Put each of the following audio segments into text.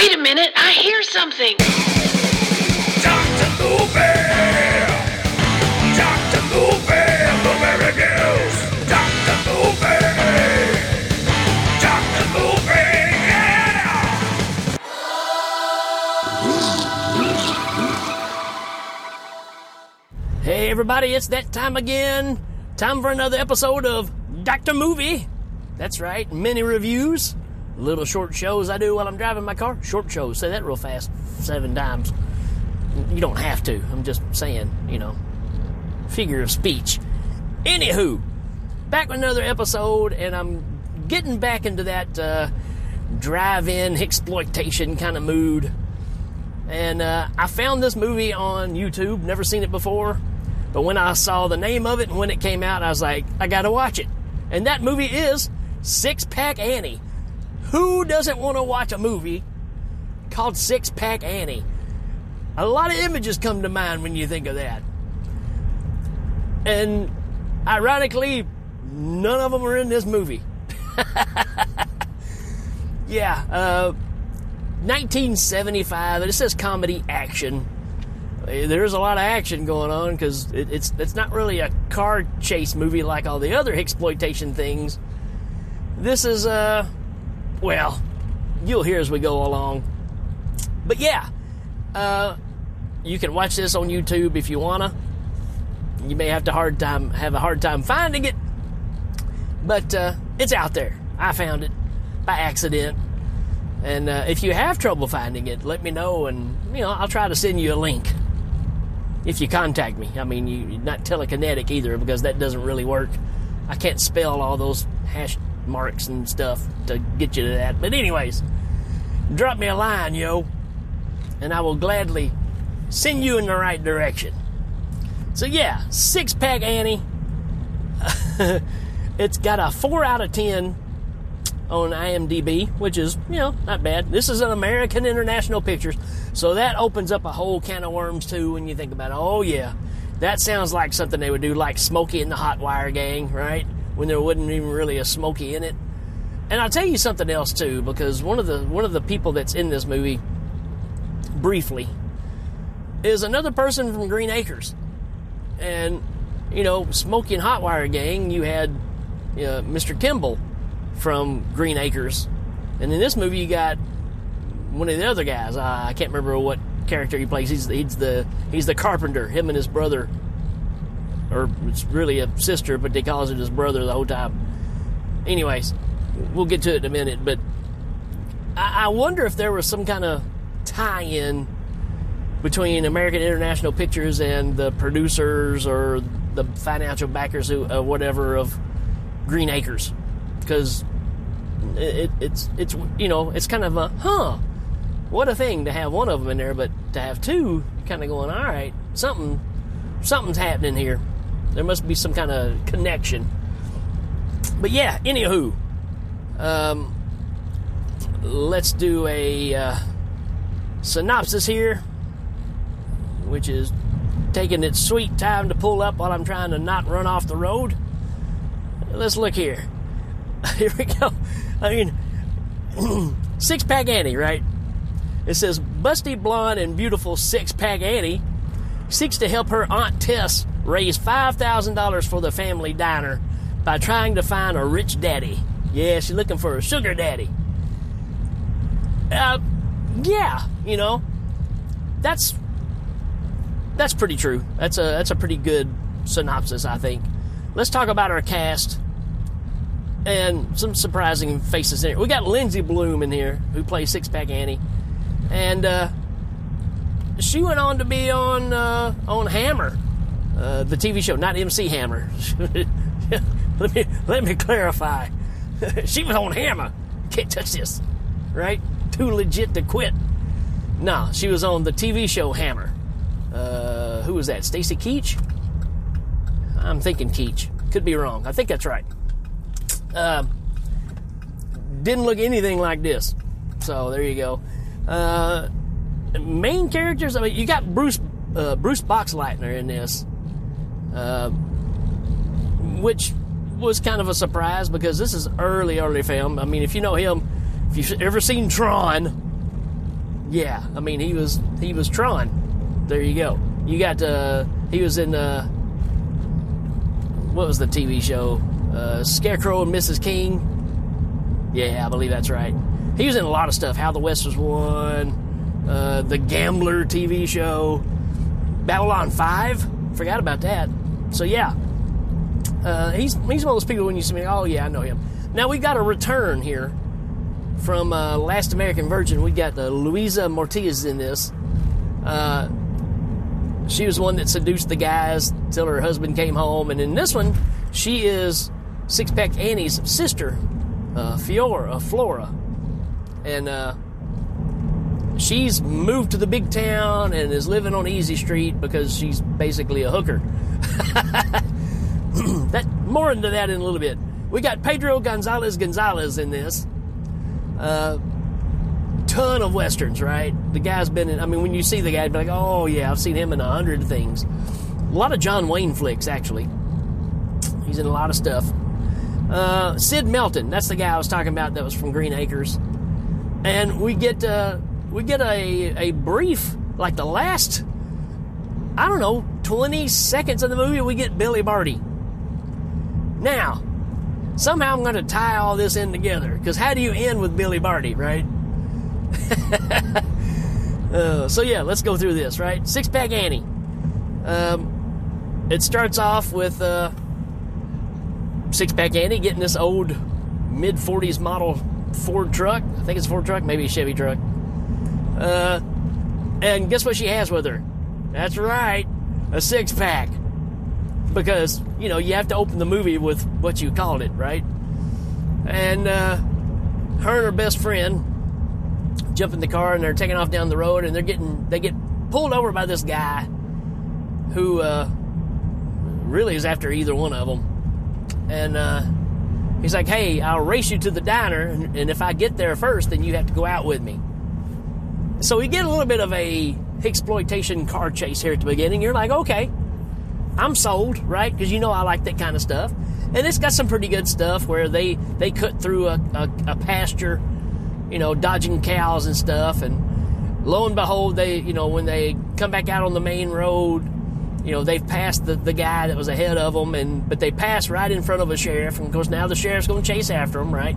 Wait a minute, I hear something. Dr. Movie! Dr. Movie! Movie reviews! Dr. Movie! Dr. Movie! Yeah! Hey everybody, it's that time again. Time for another episode of Dr. Movie. That's right, mini reviews, little short shows I do while I'm driving my car. Short shows, say that real fast, seven times. You don't have to, I'm just saying, you know, figure of speech. Anywho, back with another episode, and I'm getting back into that uh, drive in exploitation kind of mood. And uh, I found this movie on YouTube, never seen it before. But when I saw the name of it and when it came out, I was like, I gotta watch it. And that movie is Six Pack Annie. Who doesn't want to watch a movie called Six Pack Annie? A lot of images come to mind when you think of that. And ironically, none of them are in this movie. yeah, uh, 1975. It says comedy action. Uh, There's a lot of action going on because it, it's it's not really a car chase movie like all the other exploitation things. This is uh, well, you'll hear as we go along. But yeah, uh, you can watch this on YouTube if you wanna. You may have to hard time have a hard time finding it, but uh, it's out there. I found it by accident. And uh, if you have trouble finding it, let me know, and you know I'll try to send you a link if you contact me. I mean, you you're not telekinetic either because that doesn't really work. I can't spell all those hash marks and stuff to get you to that. But anyways, drop me a line, yo, and I will gladly send you in the right direction. So yeah, six pack Annie. it's got a four out of ten on IMDb, which is, you know, not bad. This is an American International Pictures, so that opens up a whole can of worms too when you think about it. Oh yeah, that sounds like something they would do, like Smokey and the Hot Wire Gang, right? When there wasn't even really a Smokey in it. And I'll tell you something else too, because one of the one of the people that's in this movie, briefly, is another person from Green Acres, and you know, Smokey and Hot Wire Gang. You had uh, Mr. Kimball from Green Acres, and in this movie you got one of the other guys. Uh, I can't remember what character he plays. He's he's the he's the carpenter. Him and his brother, or it's really a sister, but they calls it his brother the whole time. Anyways, we'll get to it in a minute. But I, I wonder if there was some kind of tie-in between American International Pictures and the producers or the financial backers who uh, whatever of Green Acres because it, it's it's you know it's kind of a huh what a thing to have one of them in there but to have two kind of going all right something something's happening here there must be some kind of connection but yeah anywho um, let's do a uh, synopsis here which is taking its sweet time to pull up while I'm trying to not run off the road let's look here here we go. I mean, six pack Annie, right? It says busty blonde and beautiful six pack Annie seeks to help her aunt Tess raise five thousand dollars for the family diner by trying to find a rich daddy. Yeah, she's looking for a sugar daddy. Uh, yeah, you know, that's that's pretty true. That's a that's a pretty good synopsis, I think. Let's talk about our cast and some surprising faces in here. We got Lindsay Bloom in here, who plays Six Pack Annie, and uh, she went on to be on uh, on Hammer, uh, the TV show, not MC Hammer. let me let me clarify. she was on Hammer. Can't touch this, right? Too legit to quit. No, she was on the TV show Hammer. Uh, who was that? Stacy Keach. I'm thinking Keach. Could be wrong. I think that's right uh, didn't look anything like this. So there you go. Uh, main characters. I mean, you got Bruce uh, Bruce Boxleitner in this, uh, which was kind of a surprise because this is early, early film. I mean, if you know him, if you've ever seen Tron, Yeah, I mean he was he was Tron. There you go. You got uh he was in uh what was the TV show? Uh, Scarecrow and Mrs. King. Yeah, I believe that's right. He was in a lot of stuff. How the West Was Won, uh, the Gambler TV show, Babylon Five. Forgot about that. So yeah, uh, he's he's one of those people when you see me. Oh yeah, I know him. Now we got a return here from uh, Last American Virgin. We got uh, Louisa Moritz in this. Uh, she was the one that seduced the guys till her husband came home, and in this one, she is Six Pack Annie's sister, uh, Fiora, Flora, and uh, she's moved to the big town and is living on Easy Street because she's basically a hooker. that more into that in a little bit. We got Pedro Gonzalez Gonzalez in this. Uh, ton of westerns, right? The guy's been in. I mean, when you see the guy, be like, "Oh yeah, I've seen him in a hundred things." A lot of John Wayne flicks, actually. He's in a lot of stuff. Uh, Sid Melton, that's the guy I was talking about that was from Green Acres, and we get uh, we get a a brief like the last I don't know twenty seconds of the movie. We get Billy Barty. Now, somehow I'm going to tie all this in together because how do you end with Billy Barty, right? uh, so yeah, let's go through this, right? Six Pack Annie. Um, it starts off with uh, Six Pack Annie getting this old mid 40s model Ford truck. I think it's a Ford truck, maybe a Chevy truck. Uh, and guess what she has with her? That's right, a six pack. Because, you know, you have to open the movie with what you called it, right? And uh, her and her best friend jump in the car and they're taking off down the road and they're getting they get pulled over by this guy who uh, really is after either one of them and uh, he's like hey i'll race you to the diner and, and if i get there first then you have to go out with me so we get a little bit of a exploitation car chase here at the beginning. You're like okay i'm sold right? Because you know i like that kind of stuff. And it's got some pretty good stuff where they they cut through a, a, a pasture you know, dodging cows and stuff. And lo and behold, they, you know, when they come back out on the main road, you know, they've passed the, the guy that was ahead of them, and but they pass right in front of a sheriff, and of course now the sheriff's going to chase after them, right?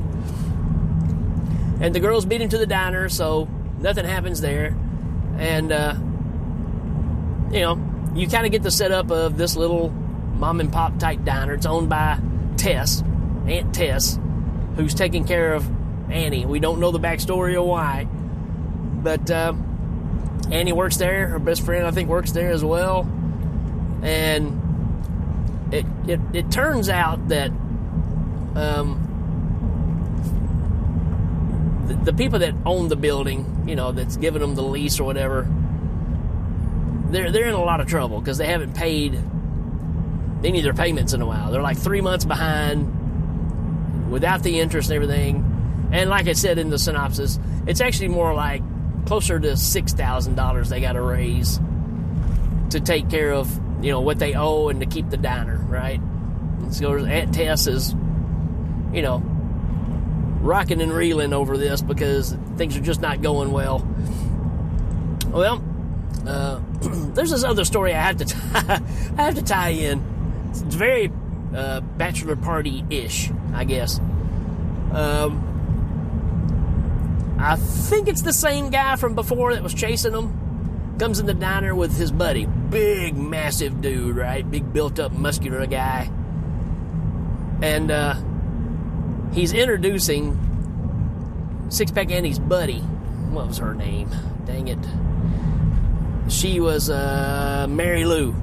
And the girls beat him to the diner, so nothing happens there, and uh, you know, you kind of get the setup of this little mom and pop type diner. It's owned by Tess, Aunt Tess, who's taking care of Annie. We don't know the backstory or why, but uh, Annie works there. Her best friend, I think, works there as well. And it it, it turns out that um, the, the people that own the building, you know, that's giving them the lease or whatever, they're they're in a lot of trouble because they haven't paid any of their payments in a while. They're like three months behind without the interest and everything. And like I said in the synopsis, it's actually more like closer to six thousand dollars they got to raise to take care of you know what they owe and to keep the diner right. So Aunt Tess is, you know, rocking and reeling over this because things are just not going well. Well, uh, there's this other story I have to tie, I have to tie in. It's very uh, bachelor party ish, I guess. Um, I think it's the same guy from before that was chasing him. Comes in the diner with his buddy. Big, massive dude, right? Big, built up, muscular guy. And uh, he's introducing Six Pack Annie's buddy. What was her name? Dang it. She was uh, Mary Lou.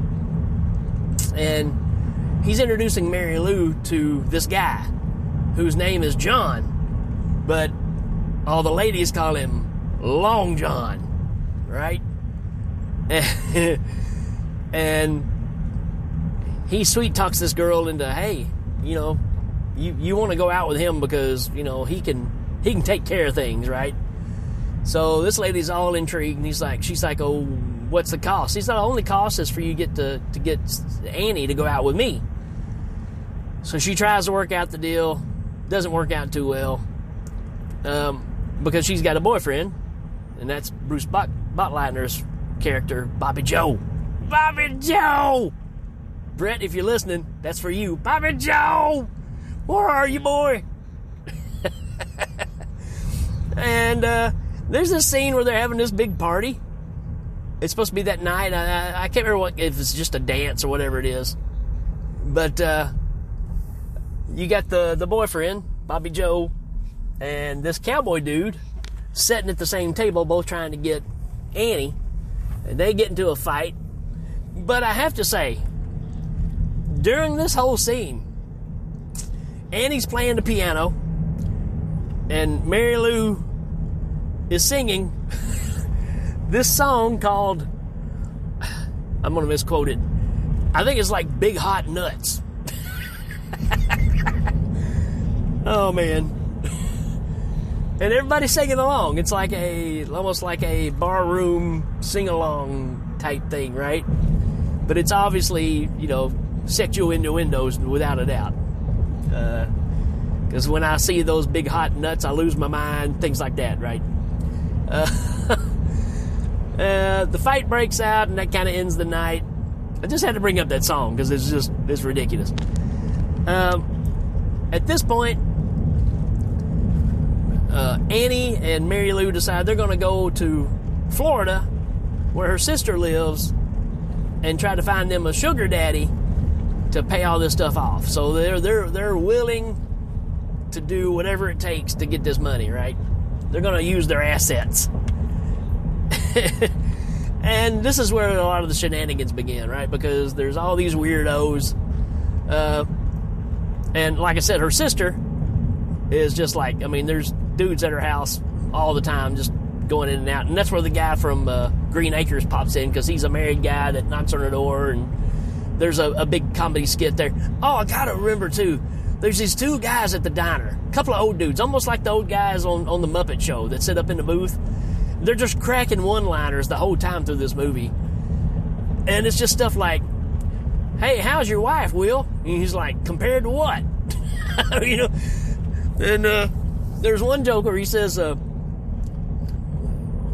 And he's introducing Mary Lou to this guy whose name is John. But all the ladies call him Long John, right? and he sweet talks this girl into, hey, you know, you, you want to go out with him because you know he can he can take care of things, right? So this lady's all intrigued, and he's like, she's like, oh, what's the cost? He's not the only cost is for you get to to get Annie to go out with me. So she tries to work out the deal, doesn't work out too well. Um, because she's got a boyfriend and that's Bruce Buck, Buckleitner's character, Bobby Joe. Bobby Joe! Brett, if you're listening, that's for you. Bobby Joe! Where are you, boy? and uh, there's this scene where they're having this big party. It's supposed to be that night. I, I can't remember what, if it's just a dance or whatever it is. But uh, you got the, the boyfriend, Bobby Joe, and this cowboy dude sitting at the same table, both trying to get Annie. And they get into a fight. But I have to say, during this whole scene, Annie's playing the piano, and Mary Lou is singing this song called I'm gonna misquote it. I think it's like Big Hot Nuts. oh man. And everybody's singing along. It's like a almost like a barroom sing along type thing, right? But it's obviously, you know, sexual innuendos without a doubt. Because uh, when I see those big hot nuts, I lose my mind, things like that, right? Uh, uh, the fight breaks out, and that kind of ends the night. I just had to bring up that song because it's just it's ridiculous. Um, at this point, uh, Annie and Mary Lou decide they're going to go to Florida, where her sister lives, and try to find them a sugar daddy to pay all this stuff off. So they're they're they're willing to do whatever it takes to get this money, right? They're going to use their assets. and this is where a lot of the shenanigans begin, right? Because there's all these weirdos. Uh, and like I said, her sister is just like, I mean, there's dudes at her house all the time, just going in and out. And that's where the guy from uh, Green Acres pops in because he's a married guy that knocks on her door. And there's a, a big comedy skit there. Oh, I gotta remember too. There's these two guys at the diner, a couple of old dudes, almost like the old guys on, on the Muppet Show that sit up in the booth. They're just cracking one liners the whole time through this movie. And it's just stuff like, hey, how's your wife, Will? And he's like, compared to what? you know? And uh, there's one joke where he says, uh,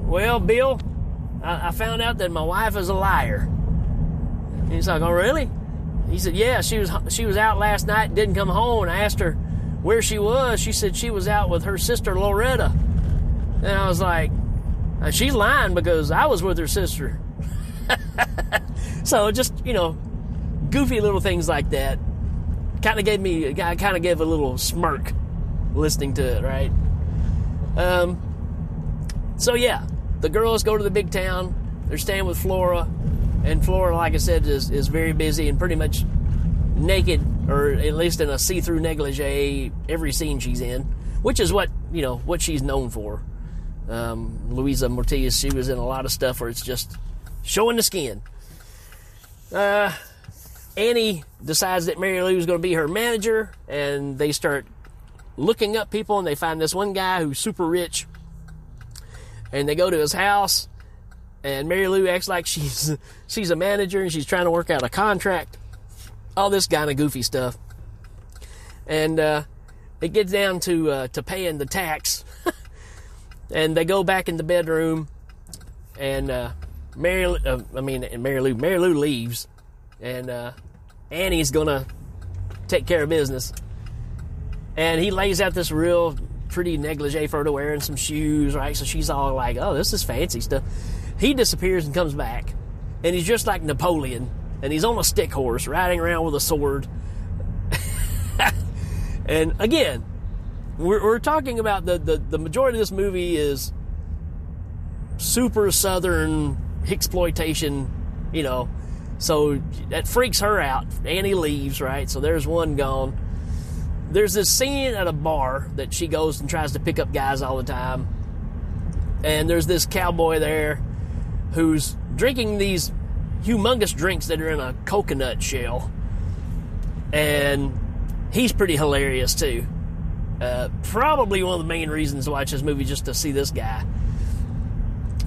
well, Bill, I, I found out that my wife is a liar. And he's like, oh, really? He said, yeah, she was she was out last night, didn't come home. And I asked her where she was. She said she was out with her sister Loretta. And I was like, uh, she's lying because I was with her sister. so just you know, goofy little things like that kind of gave me, kind of gave a little smirk listening to it, right? Um. So yeah, the girls go to the big town. They're staying with Flora, and Flora, like I said, is is very busy and pretty much naked, or at least in a see-through negligee every scene she's in, which is what you know what she's known for. Um, Louisa Moritz, she was in a lot of stuff where it's just showing the skin. Uh, Annie decides that Mary Lou is going to be her manager, and they start looking up people, and they find this one guy who's super rich, and they go to his house, and Mary Lou acts like she's she's a manager and she's trying to work out a contract, all this kind of goofy stuff, and uh, it gets down to uh, to paying the tax. and they go back in the bedroom, and uh, Mary, uh, I mean Mary Lou, Mary Lou leaves, and uh, Annie's gonna take care of business, and he lays out this real pretty negligee for her to wear and some shoes, right? So she's all like, "Oh, this is fancy stuff." He disappears and comes back, and he's just like Napoleon, and he's on a stick horse riding around with a sword. and again, we're, we're talking about the, the, the majority of this movie is super southern exploitation, you know. So that freaks her out. Annie leaves, right? So there's one gone. There's this scene at a bar that she goes and tries to pick up guys all the time. And there's this cowboy there who's drinking these humongous drinks that are in a coconut shell. And he's pretty hilarious too. Uh, probably one of the main reasons to watch this movie just to see this guy.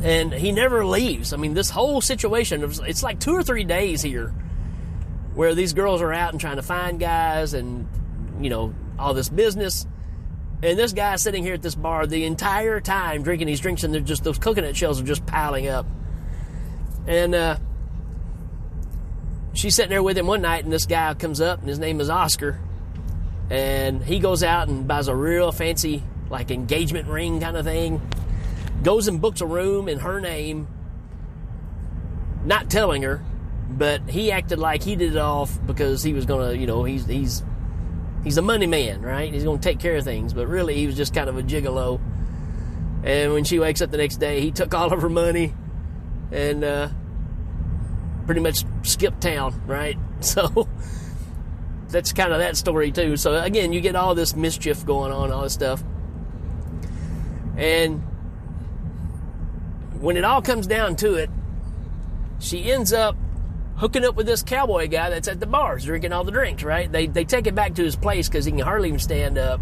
And he never leaves. I mean, this whole situation, it's like two or three days here where these girls are out and trying to find guys and, you know, all this business. And this guy's sitting here at this bar the entire time drinking these drinks, and they're just those coconut shells are just piling up. And uh, she's sitting there with him one night, and this guy comes up, and his name is Oscar, and he goes out and buys a real fancy like engagement ring kind of thing. Goes and books a room in her name, not telling her, but he acted like he did it off because he was gonna, you know, he's he's he's a money man, right? He's gonna take care of things, but really he was just kind of a gigolo. And when she wakes up the next day, he took all of her money and uh, pretty much skip town, right? So that's kind of that story too. So again, you get all this mischief going on, all this stuff. And when it all comes down to it, she ends up hooking up with this cowboy guy that's at the bars drinking all the drinks, right? They, they take him back to his place because he can hardly even stand up.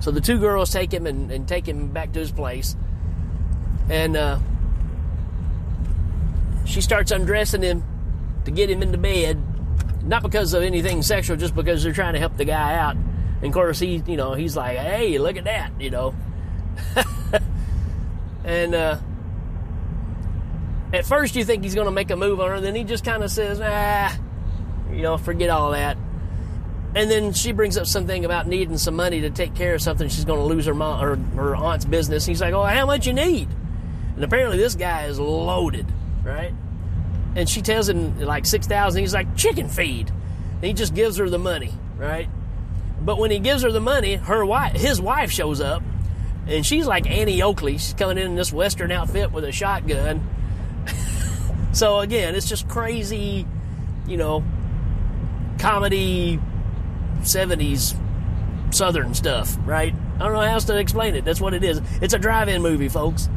So the two girls take him and, and take him back to his place. And uh, she starts undressing him to get him into bed, not because of anything sexual, just because they're trying to help the guy out. And of course, he, you know, he's like, "Hey, look at that," you know. and uh, at first, you think he's going to make a move on her, then he just kind of says, "Ah, you know, forget all that." And then she brings up something about needing some money to take care of something. She's going to lose her mom, her, her aunt's business. He's like, "Oh, how much you need?" And apparently, this guy is loaded, right? And she tells him like six thousand. He's like, "Chicken feed." And he just gives her the money, right? But when he gives her the money, her wife, his wife, shows up, and she's like Annie Oakley. She's coming in in this western outfit with a shotgun. so again, it's just crazy, you know, comedy, '70s Southern stuff, right? I don't know how else to explain it. That's what it is. It's a drive-in movie, folks.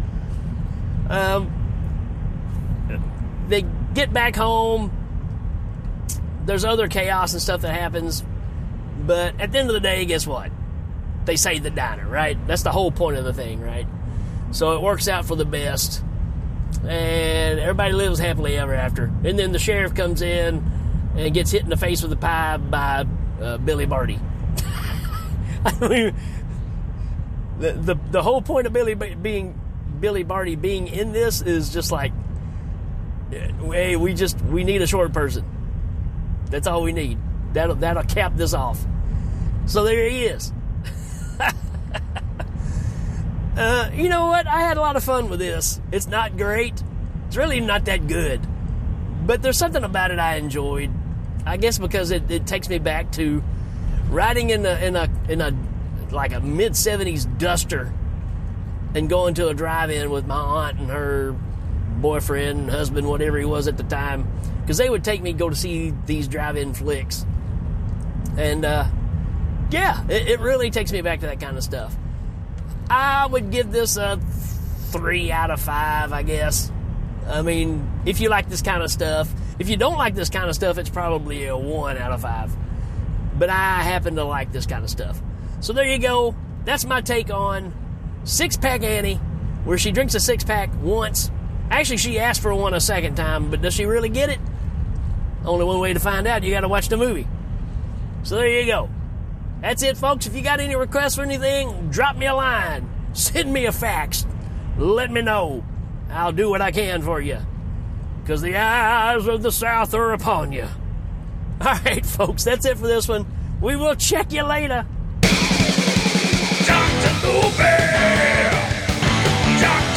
Um, they get back home. There's other chaos and stuff that happens, but at the end of the day, guess what? They save the diner, right? That's the whole point of the thing, right? So it works out for the best, and everybody lives happily ever after. And then the sheriff comes in and gets hit in the face with a pie by uh, Billy Barty. I mean, the, the the whole point of Billy being Billy Barty being in this is just like, hey, we just we need a short person. That's all we need. That'll that'll cap this off. So there he is. uh, you know what? I had a lot of fun with this. It's not great. It's really not that good. But there's something about it I enjoyed. I guess because it, it takes me back to riding in a in a in a like a mid '70s Duster and going to a drive-in with my aunt and her boyfriend, husband, whatever he was at the time, because they would take me to go to see these drive-in flicks, and uh, yeah, it, it really takes me back to that kind of stuff. I would give this a three out of five, I guess. I mean, if you like this kind of stuff, if you don't like this kind of stuff, it's probably a one out of five. But I happen to like this kind of stuff. So there you go. That's my take on Six Pack Annie, where she drinks a six pack once. Actually, she asked for one a second time, but does she really get it? Only one way to find out. You got to watch the movie. So there you go. That's it, folks. If you got any requests or anything, drop me a line. Send me a fax. Let me know. I'll do what I can for you. Because the eyes of the South are upon you. All right, folks, that's it for this one. We will check you later. Dr. Dr.